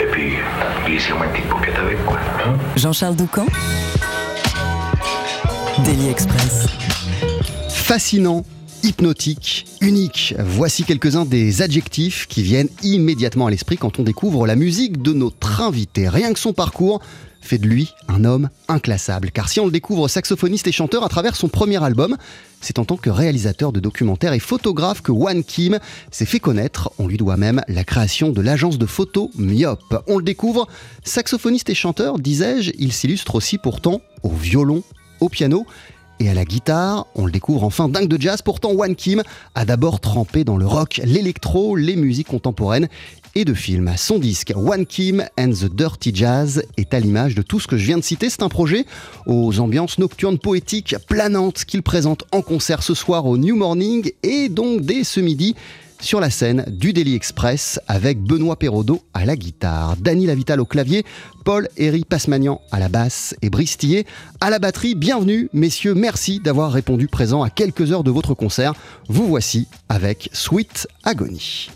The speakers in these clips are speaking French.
Et puis, glissez-moi une petite paupiette avec, quoi. Hein Jean-Charles Doucan Daily Express. Fascinant, hypnotique, unique. Voici quelques-uns des adjectifs qui viennent immédiatement à l'esprit quand on découvre la musique de notre invité. Rien que son parcours fait de lui un homme inclassable. Car si on le découvre saxophoniste et chanteur à travers son premier album, c'est en tant que réalisateur de documentaires et photographe que Wan Kim s'est fait connaître. On lui doit même la création de l'agence de photos Myop. On le découvre, saxophoniste et chanteur, disais-je, il s'illustre aussi pourtant au violon, au piano et à la guitare. On le découvre enfin dingue de jazz. Pourtant, Wan Kim a d'abord trempé dans le rock, l'électro, les musiques contemporaines et de films. Son disque One Kim and the Dirty Jazz est à l'image de tout ce que je viens de citer. C'est un projet aux ambiances nocturnes poétiques planantes qu'il présente en concert ce soir au New Morning et donc dès ce midi sur la scène du Daily Express avec Benoît Perraudot à la guitare, Dany Lavital au clavier, Paul Héry Pasmanian à la basse et Brice Tillet à la batterie. Bienvenue, messieurs, merci d'avoir répondu présent à quelques heures de votre concert. Vous voici avec Sweet Agony.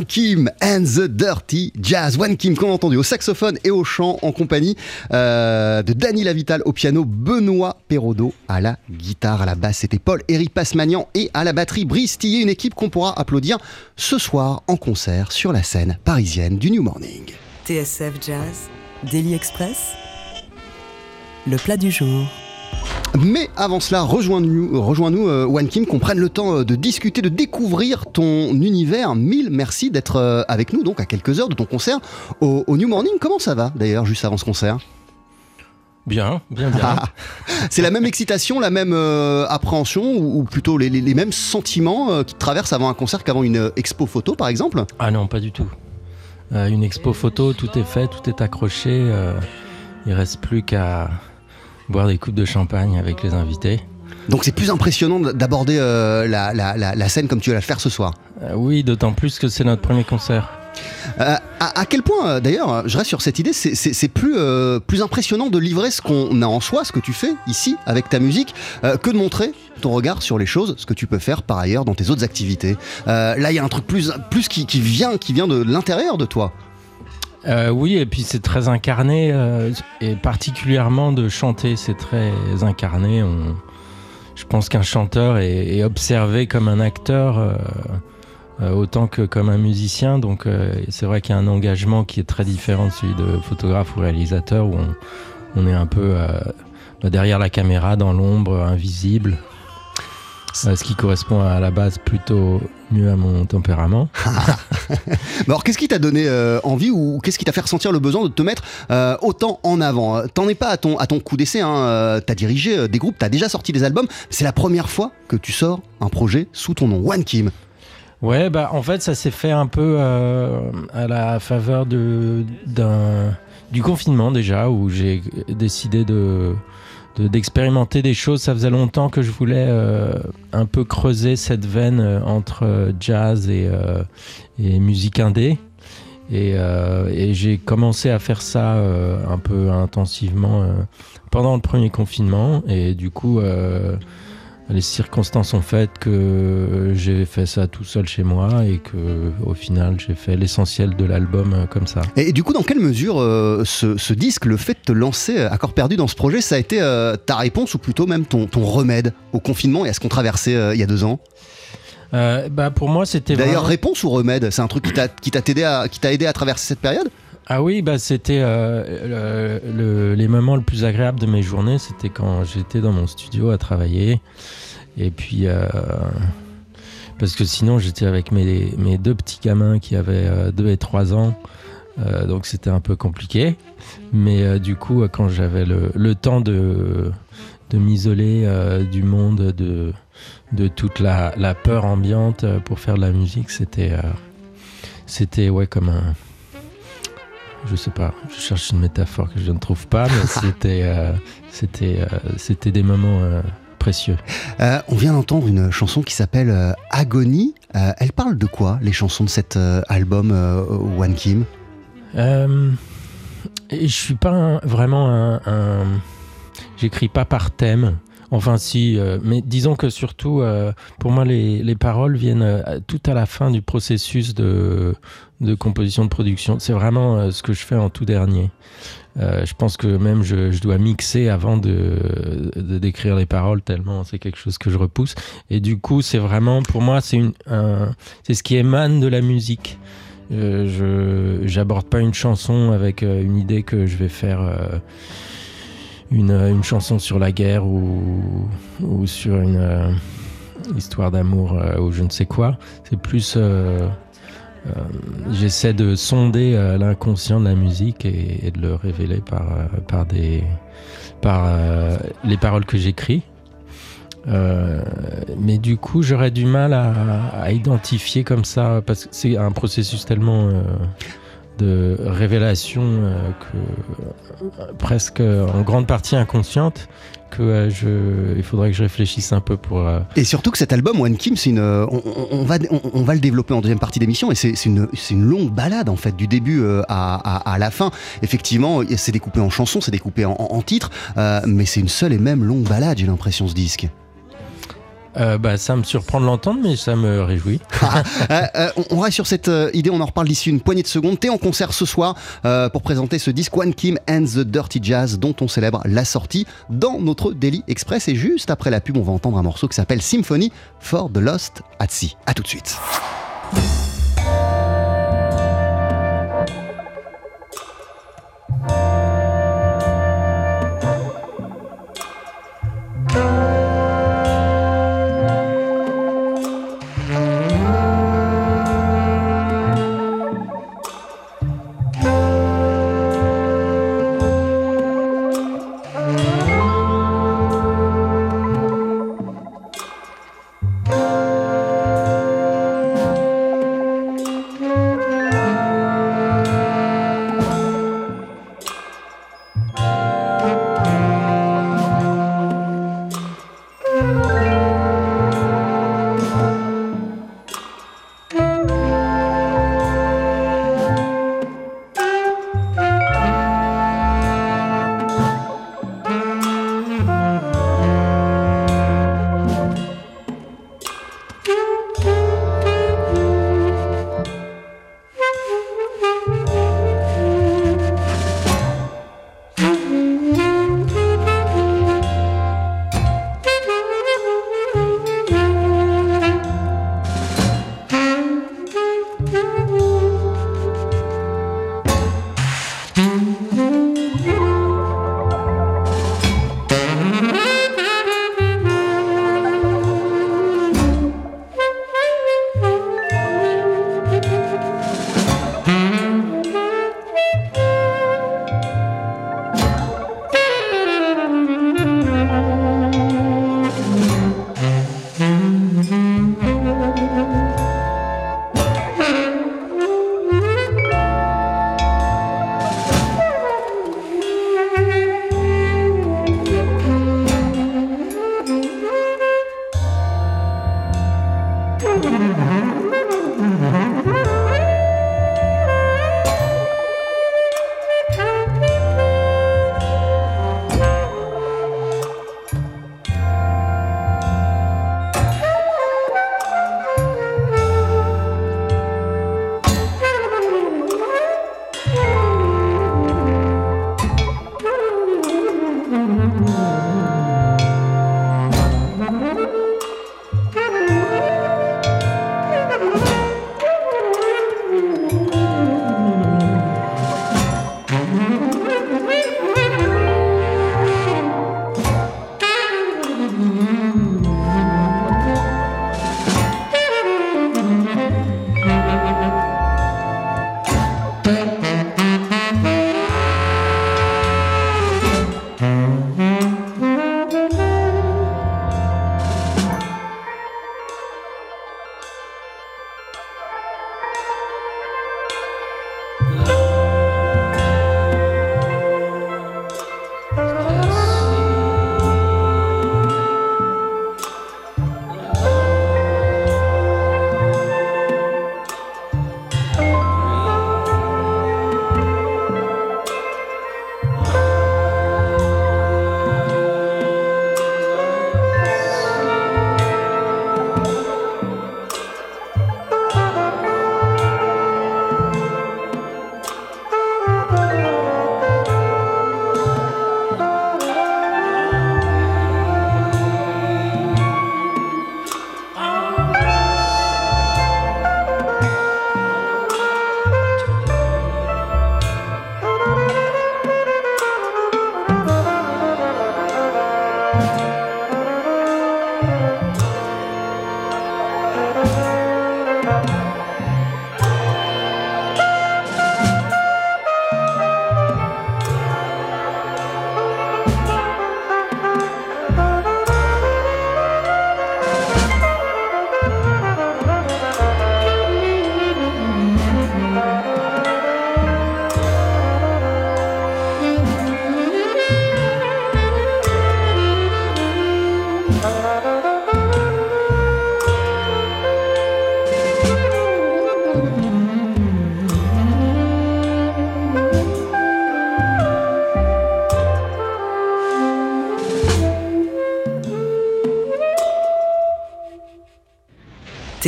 One Kim and the Dirty Jazz. One Kim, qu'on a entendu au saxophone et au chant en compagnie euh, de Danny Lavital au piano, Benoît Perrodo à la guitare, à la basse, c'était Paul Eric Passemagnan et à la batterie Brice Tillet, une équipe qu'on pourra applaudir ce soir en concert sur la scène parisienne du New Morning. TSF Jazz, Daily Express, le plat du jour. Mais avant cela, rejoins-nous, rejoins-nous euh, One Kim, qu'on prenne le temps euh, de discuter, de découvrir ton univers. Mille merci d'être euh, avec nous, donc à quelques heures de ton concert au, au New Morning. Comment ça va d'ailleurs, juste avant ce concert? Bien, bien, bien. C'est la même excitation, la même euh, appréhension, ou, ou plutôt les, les- les mêmes sentiments euh, qui te traversent avant un concert qu'avant une euh, expo photo, par exemple? Ah non, pas du tout. Euh, une expo photo, tout est fait, tout est accroché. euh, il reste plus qu'à boire des coupes de champagne avec les invités. Donc c'est plus impressionnant d'aborder euh, la, la- la- la scène comme tu vas la faire ce soir. Euh, oui, d'autant plus que c'est notre premier concert. Euh, à, à quel point, d'ailleurs, je reste sur cette idée, c'est- plus, plus impressionnant de livrer ce qu'on a en soi, ce que tu fais ici avec ta musique, que de montrer ton regard sur les choses, ce que tu peux faire par ailleurs dans tes autres activités. Là, il y a un truc plus, plus qui, qui vient, qui vient de l'intérieur de toi. Euh, oui, et puis c'est très incarné, euh, et particulièrement de chanter, c'est très incarné. Je pense qu'un chanteur est, observé comme un acteur euh, autant que comme un musicien, donc c'est vrai qu'il y a un engagement qui est très différent de celui de photographe ou réalisateur, où on, est un peu derrière la caméra, dans l'ombre, invisible. Ce qui correspond à la base plutôt mieux à mon tempérament. Alors, qu'est-ce qui t'a donné euh, envie ou qu'est-ce qui t'a fait ressentir le besoin de te mettre euh, autant en avant? Euh, T'en es pas à ton, à ton coup d'essai, hein, euh, t'as dirigé des groupes, t'as déjà sorti des albums, c'est la première fois que tu sors un projet sous ton nom, One Kim. Ouais, bah en fait, ça s'est fait un peu à la faveur de, d'un, du confinement déjà, où j'ai décidé de, de- d'expérimenter des choses. Ça faisait longtemps que je voulais euh, un peu creuser cette veine euh, entre euh, jazz et, musique indé. Et, et j'ai commencé à faire ça un peu intensivement pendant le premier confinement. Et du coup, les circonstances ont fait que j'ai fait ça tout seul chez moi et que au final j'ai fait l'essentiel de l'album euh, comme ça. Et, du coup, dans quelle mesure euh, ce, ce disque, le fait de te lancer à corps perdu dans ce projet, ça a été euh, ta réponse ou plutôt même ton, ton remède au confinement et à ce qu'on traversait euh, il y a deux ans? Bah pour moi c'était D'ailleurs, vraiment- réponse ou remède? C'est un truc qui t'a qui t'a aidé à, qui t'a aidé à traverser cette période? Ah oui, bah c'était euh, le- le- les moments les plus agréables de mes journées, c'était quand j'étais dans mon studio à travailler. Et puis, euh, parce que sinon j'étais avec mes, mes deux petits gamins qui avaient 2 et 3 ans, euh, donc c'était un peu compliqué. Mais euh, du coup, quand j'avais le, le temps de, de m'isoler euh, du monde, de, de toute la, la peur ambiante euh, pour faire de la musique, c'était euh, c'était ouais comme un je sais pas, je cherche une métaphore que je ne trouve pas, mais c'était euh, c'était euh, c'était des moments euh, précieux. On vient d'entendre une chanson qui s'appelle Agonie. Elle parle de quoi, les chansons de cet album One Kim? Je suis pas un- vraiment un, un- j'écris pas par thème. Enfin si, euh, mais disons que surtout euh, pour moi les, les paroles viennent euh, tout à la fin du processus de, de composition de production. C'est vraiment euh, ce que je fais en tout dernier. Euh, je pense que même je, je dois mixer avant de, de décrire les paroles tellement c'est quelque chose que je repousse. Et du coup c'est vraiment pour moi c'est un- ce qui émane de la musique. Je j'aborde pas une chanson avec une idée que je vais faire une, chanson sur la guerre ou, sur une euh, histoire d'amour euh, ou je ne sais quoi. C'est plus euh, j'essaie de sonder l'inconscient de la musique et, de le révéler par par des par les paroles que j'écris. Mais du coup, j'aurais du mal à, identifier comme ça, parce que c'est un processus tellement de révélation euh, euh, presque en grande partie inconsciente que euh, je, il faudrait que je réfléchisse un peu pour. Et surtout que cet album One Kim, on, va, le développer en deuxième partie d'émission, et c'est une, longue balade en fait, du début à, la fin. Effectivement, c'est découpé en chansons, c'est découpé en, titres, mais c'est une seule et même longue balade, j'ai l'impression, ce disque. Euh, bah, ça me surprend de l'entendre, mais ça me réjouit. Euh, euh, on- reste sur cette idée, on en reparle d'ici une poignée de secondes. T'es en concert ce soir pour présenter ce disque One Kim and the Dirty Jazz dont on célèbre la sortie dans notre Daily Express. Et juste après la pub, on va entendre un morceau qui s'appelle Symphony for the Lost at Sea. A tout de suite.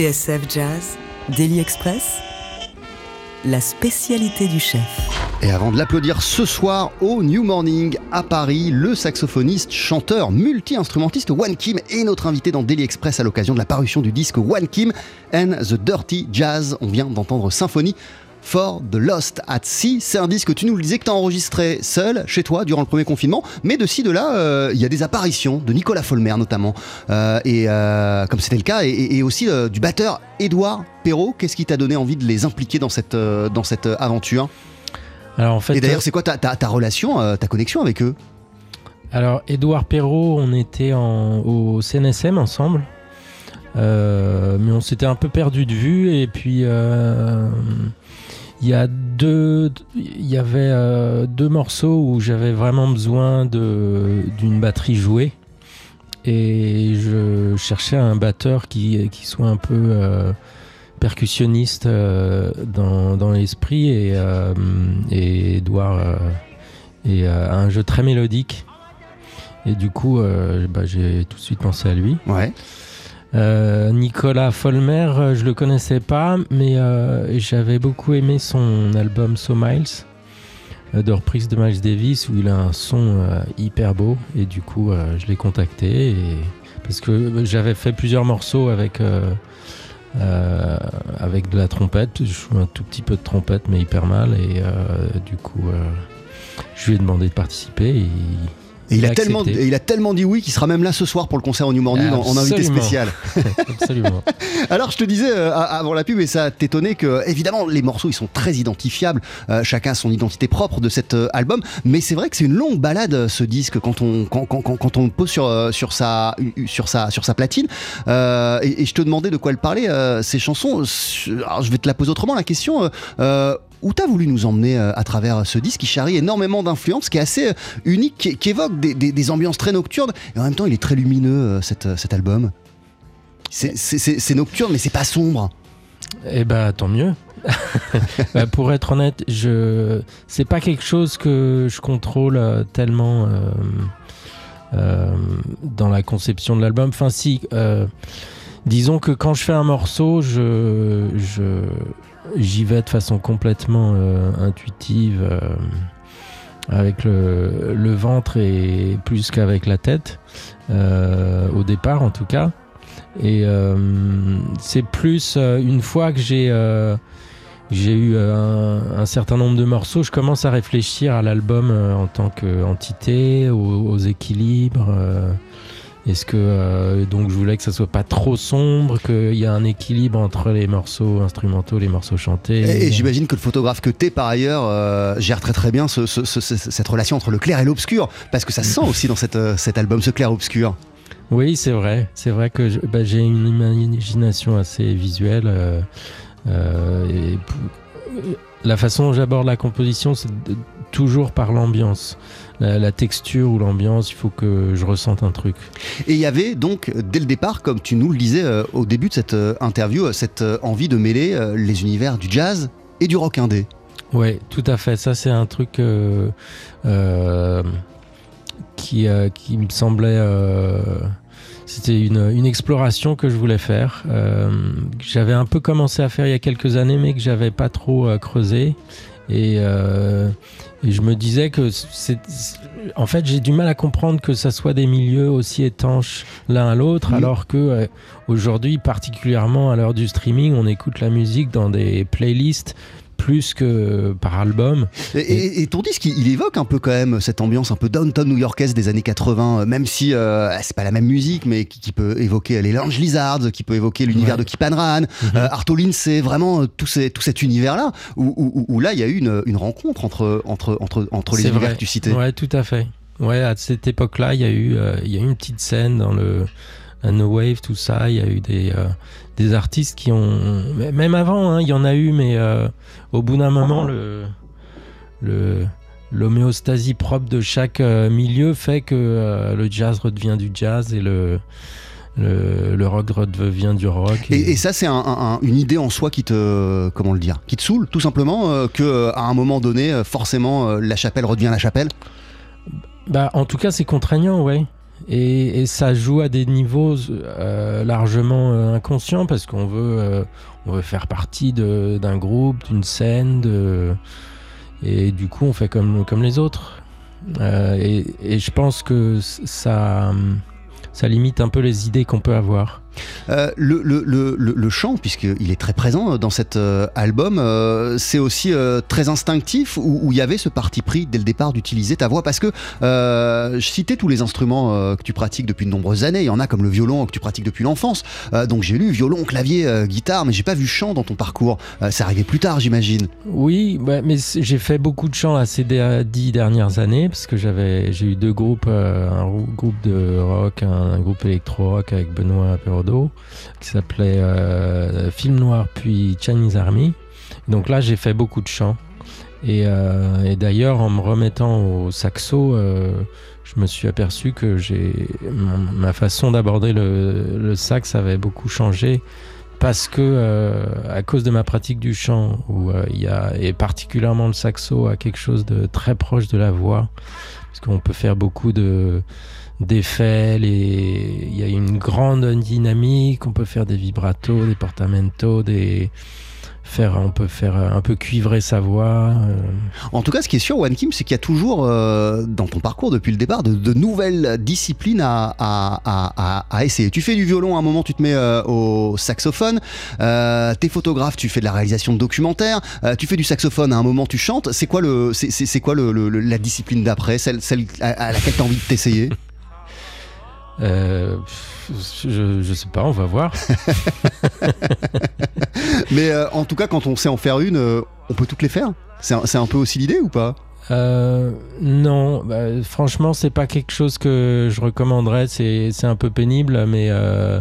TSF Jazz, Daily Express, la spécialité du chef. Et avant de l'applaudir ce soir au New Morning à Paris, le saxophoniste, chanteur, multi-instrumentiste One Kim est notre invité dans Daily Express à l'occasion de la parution du disque One Kim and the Dirty Jazz. On vient d'entendre Symphonie for the Lost at Sea. C'est un disque, tu nous le disais, que tu as enregistré seul, chez toi, durant le premier confinement. Mais de ci, de là, euh, il y a des apparitions de Nicolas Folmer notamment. Euh, et euh, comme c'était le cas, et, et aussi du batteur Édouard Perrault. Qu'est-ce qui t'a donné envie de les impliquer dans cette, dans cette aventure? Alors en fait, Et d'ailleurs, c'est quoi ta, ta- ta relation, ta connexion avec eux? Alors, Édouard Perrault, on était en- au CNSM ensemble. Euh, mais on s'était un peu perdu de vue. Et puis, euh, il y a deux. Il y avait euh, deux morceaux où j'avais vraiment besoin d'une batterie jouée. Et je cherchais un batteur qui, qui soit un peu euh, percussionniste euh, dans, dans l'esprit. Et, euh, et un jeu très mélodique. Et du coup, bah, j'ai tout de suite pensé à lui. Ouais. Euh, Nicolas Folmer, euh, je le connaissais pas, mais euh, j'avais beaucoup aimé son album So Miles, de reprise de Miles Davis, où il a un son hyper beau. Et du coup, je l'ai contacté. Parce que j'avais fait plusieurs morceaux avec, avec de la trompette. Je joue un tout petit peu de trompette, mais hyper mal. Et du coup, je lui ai demandé de participer. Et il, a tellement, et il a tellement dit oui qu'il sera même là ce soir pour le concert au New Morning en, en invité spécial. Absolument. Alors je te disais euh, avant la pub et ça t'étonnait que évidemment les morceaux ils sont très identifiables, euh, chacun a son identité propre de cet euh, album, mais c'est vrai que c'est une longue balade euh, ce disque quand on quand, quand, quand, on le pose sur euh, sur sa sur sa sur sa platine Euh, et, et je te demandais de quoi elle parlait euh, ces chansons. Alors je vais te la poser autrement la question. Euh, euh, où t'as voulu nous emmener euh, à travers ce disque qui charrie énormément d'influences, qui est assez euh, unique, qui, évoque des, ambiances très nocturnes, et en même temps il est très lumineux euh, cet, euh, album. C'est- nocturne, mais c'est pas sombre. Eh ben, tant mieux. Bah, pour être honnête, je c'est pas quelque chose que je contrôle euh, tellement euh, euh, dans la conception de l'album. Enfin, si, euh, disons que quand je fais un morceau, je j'y vais de façon complètement euh, intuitive. euh, avec le, ventre et plus qu'avec la tête, euh, au départ en tout cas. Et c'est plus une fois que j'ai eu un, certain nombre de morceaux, je commence à réfléchir à l'album en tant qu'entité, aux équilibres. Est-ce que euh, donc je voulais que ça soit pas trop sombre, qu'il y a un équilibre entre les morceaux instrumentaux, les morceaux chantés. Et, et j'imagine que le photographe que t'es par ailleurs euh, gère très très bien ce- ce- ce- ce- cette relation entre le clair et l'obscur, parce que ça se sent aussi dans cette, euh, cet album, ce clair-obscur. Oui, c'est vrai. C'est vrai que bah, j'ai une imagination assez visuelle. euh, et la façon dont j'aborde la composition, c'est toujours par l'ambiance. La, la texture ou l'ambiance, il faut que je ressente un truc. Et il y avait donc, dès le départ, comme tu nous le disais euh, au début de cette euh, interview, euh, cette envie de mêler les univers du jazz et du rock indé. Ouais, tout à fait. Ça, c'est un truc qui, qui me semblait. c'était une, une exploration que je voulais faire. euh, j'avais un peu commencé à faire il y a quelques années, mais que j'avais pas trop euh, creusé. Et, euh, et je me disais que c'est. En fait, j'ai du mal à comprendre que ça soit des milieux aussi étanches l'un à l'autre, alors que euh, aujourd'hui, particulièrement à l'heure du streaming, on écoute la musique dans des playlists plus que par album. Et, et- et ton disque, il, il évoque un peu quand même cette ambiance un peu downtown new-yorkaise des années 80, euh, même si euh, c'est pas la même musique, mais qui, qui peut évoquer les Lounge Lizards, qui peut évoquer l'univers Ouais. de Kip Ran, euh, Artoline, c'est vraiment euh, tout, ces- tout cet univers-là, où, où- où- où là, il y a eu une, une rencontre entre, entre, entre, entre les univers vrai. que tu citais. Ouais, tout à fait. Ouais, à cette époque-là, il y a eu, euh, y a eu une petite scène dans le la No Wave, tout ça. Il y a eu des euh, des artistes qui ont, même avant, hein, il y en a eu, mais euh, au bout d'un moment, le le l'homéostasie propre de chaque euh, milieu fait que euh, le jazz redevient du jazz et le le, le rock redevient du rock. Et, et ça, c'est un- un- un- une idée en soi qui te, comment le dire, qui te saoule, tout simplement, euh, que à un moment donné, forcément, la chapelle redevient la chapelle? Bah, en tout cas, c'est contraignant, ouais. Et, ça joue à des niveaux euh, largement euh, inconscients parce qu'on veut, euh, on veut faire partie d'un groupe, d'une scène, et du coup on fait comme, comme les autres. Euh, et, et je pense que ça, ça limite un peu les idées qu'on peut avoir. Euh, le, le, le, le- chant, puisqu'il est très présent dans cet euh, album, euh, c'est aussi très instinctif où il y avait ce parti pris dès le départ d'utiliser ta voix? Parce que je citais tous les instruments que tu pratiques depuis de nombreuses années. Il y en a comme le violon que tu pratiques depuis l'enfance. Donc j'ai lu violon, clavier, guitare, mais j'ai pas vu chant dans ton parcours. C'est arrivé plus tard, j'imagine. Oui, bah, mais j'ai fait beaucoup de chants à ces dix dernières années parce que j'avais, j'ai eu deux groupes, un rou- groupe de rock, un, groupe électro-rock avec Benoît Qui s'appelait euh, Film Noir puis Chinese Army. Donc là, j'ai fait beaucoup de chants. Et, euh, d'ailleurs, en me remettant au saxo, euh, je me suis aperçu que j'ai ma façon d'aborder le, sax avait beaucoup changé parce que à cause de ma pratique du chant où il y a et particulièrement le saxo a quelque chose de très proche de la voix parce qu'on peut faire beaucoup de d'effets les- il y a une grande dynamique. On peut faire des vibratos des portamentos des faire on peut faire un peu cuivrer sa voix euh, En tout cas, ce qui est sûr, One Kim, c'est qu'il y a toujours euh, dans ton parcours depuis le départ de, nouvelles disciplines à, essayer. Tu fais du violon, à un moment tu te mets euh, au saxophone, euh, t'es photographe, tu fais de la réalisation de documentaires, euh, tu fais du saxophone, à un moment tu chantes. C'est quoi, le, c'est, quoi le, la discipline d'après, celle, celle à laquelle tu as envie de t'essayer? Euh, je, je sais pas on va voir Mais euh, en tout cas, quand on sait en faire une, euh, on peut toutes les faire c'est un, c'est un peu aussi l'idée ou pas? Euh, non, bah, franchement, c'est pas quelque chose que je recommanderais. C'est c'est un peu pénible, mais euh,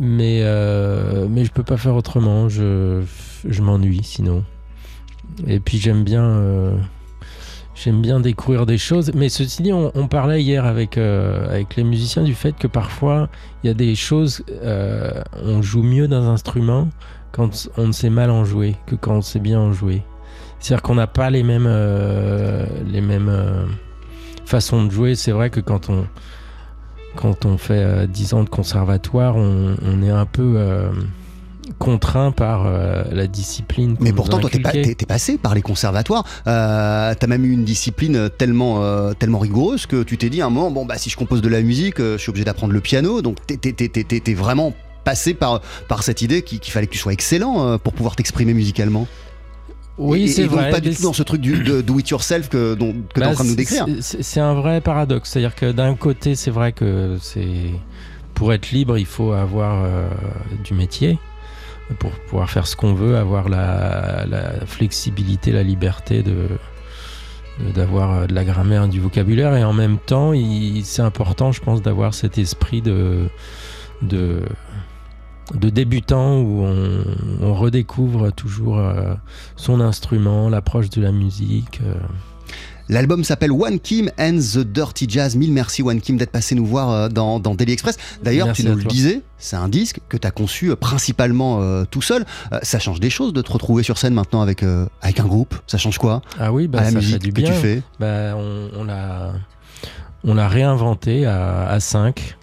mais euh, mais je peux pas faire autrement. Je je m'ennuie sinon. Et puis j'aime bien j'aime bien découvrir des choses. Mais ceci dit, on, parlait hier avec euh, avec les musiciens du fait que parfois il y a des choses euh, on joue mieux d'un instrument quand on sait mal en jouer que quand on sait bien en jouer. C'est-à-dire qu'on n'a pas les mêmes, euh, les mêmes façons de jouer. C'est vrai que quand on, quand on fait euh, 10 ans de conservatoire, on, est un peu contraint par euh, la discipline. Mais pourtant, toi, t'es, pas- inculquée. t'es- t'es passé par les conservatoires. Euh, t'as même eu une discipline tellement, euh, tellement rigoureuse que tu t'es dit à un moment, bon, bah, si je compose de la musique, euh, je suis obligé d'apprendre le piano. Donc, t'es, t'es- vraiment passé par, par cette idée qu'il, qu'il fallait que tu sois excellent pour pouvoir t'exprimer musicalement. Oui, Et- c'est et donc vrai. pas du tout dans ce truc du, de do it yourself que, dont, que t'es Bah, en train de nous décrire. c'est- C'est un vrai paradoxe. C'est-à-dire que d'un côté, c'est vrai que c'est pour être libre, il faut avoir du métier pour pouvoir faire ce qu'on veut, avoir la, flexibilité, la liberté de d'avoir euh, de la grammaire et du vocabulaire et en même temps c'est important je pense d'avoir cet esprit de de débutant où on, on redécouvre toujours euh, son instrument, l'approche de la musique. euh. L'album s'appelle One Kim and the Dirty Jazz. Mille merci One Kim d'être passé nous voir euh, dans, dans Daily Express. D'ailleurs, tu nous le disais, c'est un disque que tu as conçu euh, principalement euh, tout seul. Euh, ça change des choses de te retrouver sur scène maintenant avec, euh, avec un groupe. Ça change quoi Ah oui, bah, à la ça fait musique que tu fais Bah, on, on l'a on l'a réinventé à, à 5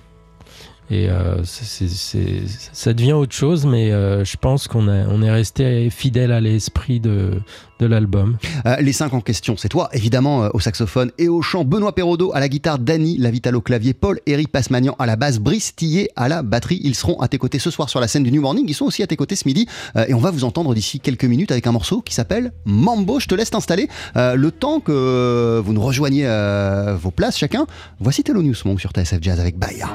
et euh, ça devient autre chose mais euh, je pense qu'on est resté fidèle à l'esprit de, l'album Euh, Les cinq en question, c'est toi, évidemment, au saxophone et au chant. Benoît Perraudot à la guitare, Dany Lavital au clavier, Paul Éric Passmagnan à la basse, Brice Tillet à la batterie. Ils seront à tes côtés ce soir sur la scène du New Morning. Ils sont aussi à tes côtés ce midi. Et on va vous entendre d'ici quelques minutes avec un morceau qui s'appelle Mambo. Je te laisse t'installer. Le temps que vous nous rejoigniez vos places chacun, voici Thelonious Monk sur TSF Jazz avec Baya.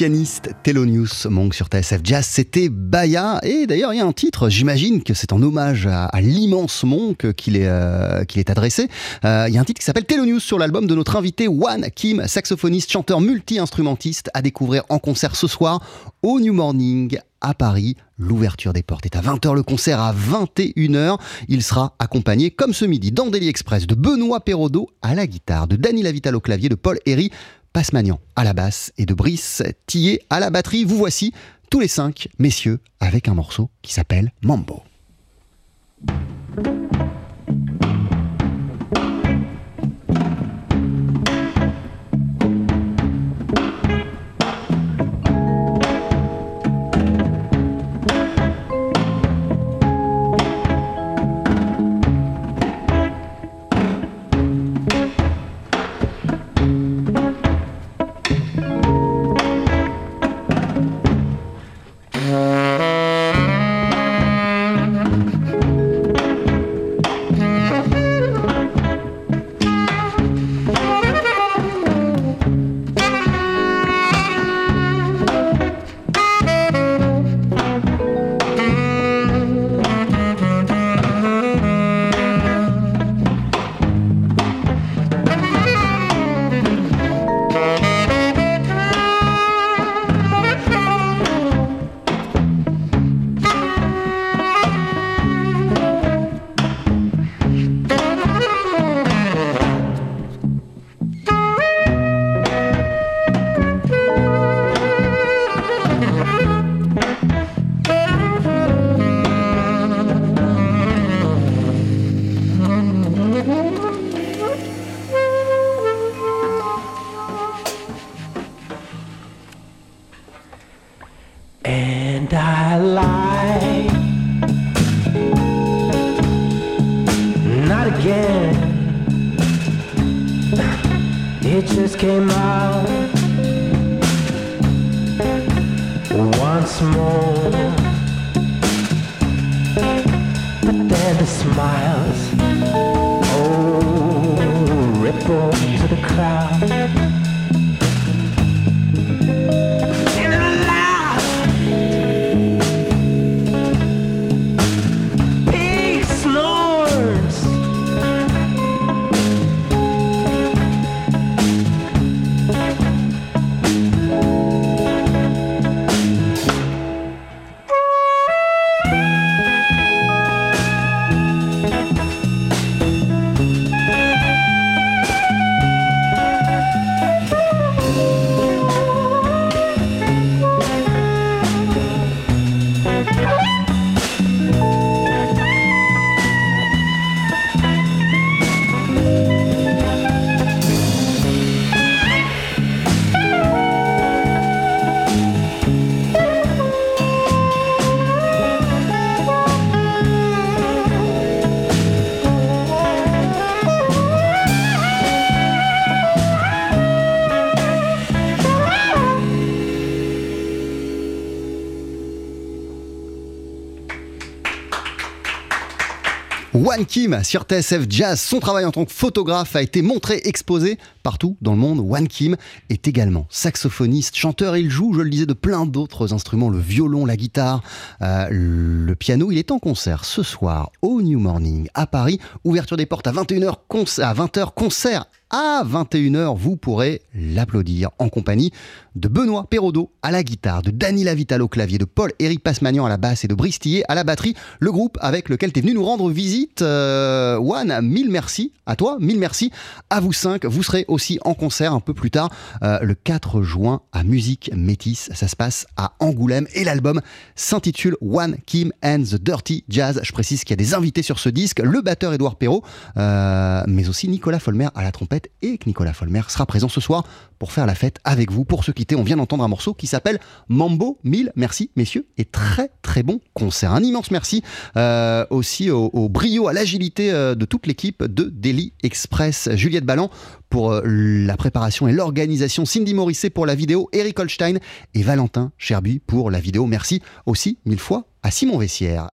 Pianiste Thelonious Monk sur TSF Jazz, c'était Baya. Et d'ailleurs, il y a un titre, j'imagine que c'est en hommage à, l'immense Monk qu'il est, euh, est adressé. Euh, il y a un titre qui s'appelle Thelonious sur l'album de notre invité Juan Kim, saxophoniste, chanteur, multi-instrumentiste, à découvrir en concert ce soir au New Morning à Paris. L'ouverture des portes est à 20h, le concert à 21h. Il sera accompagné, comme ce midi, dans Daily Express, de Benoît Perraudot à la guitare, de Dany Lavital au clavier, de Paul Herry Passemagnan à la basse et de Brice Tillet à la batterie. Vous voici tous les cinq messieurs avec un morceau qui s'appelle Mambo. Kim sur TSF Jazz. Son travail en tant que photographe a été montré, exposé partout dans le monde. One Kim est également saxophoniste, chanteur. Il joue, je le disais, de plein d'autres instruments le violon, la guitare, euh, le piano. Il est en concert ce soir au New Morning à Paris. Ouverture des portes à 21h, à 20h, concert à 21h, vous pourrez l'applaudir en compagnie de Benoît Perraudot à la guitare, de Dany Lavital au clavier, de Paul-Éric Passemagnan à la basse et de Bristillé à la batterie. Le groupe avec lequel tu es venu nous rendre visite. Euh, One, mille merci à toi, mille merci à vous cinq. Vous serez aussi en concert un peu plus tard, euh, le 4 juin à Musique Métis. Ça se passe à Angoulême et l'album s'intitule One Kim and the Dirty Jazz. Je précise qu'il y a des invités sur ce disque, le batteur Édouard Perrault, euh, mais aussi Nicolas Folmer à la trompette et que Nicolas Folmer sera présent ce soir pour faire la fête avec vous. Pour se quitter, on vient d'entendre un morceau qui s'appelle Mambo 1000. Merci messieurs et très très bon concert. Un immense merci euh, aussi au, brio, à l'agilité euh, de toute l'équipe de Daily Express. Juliette Ballan pour euh, la préparation et l'organisation, Cindy Morisset pour la vidéo, Eric Holstein et Valentin Cherby pour la vidéo. Merci aussi mille fois à Simon Vessière.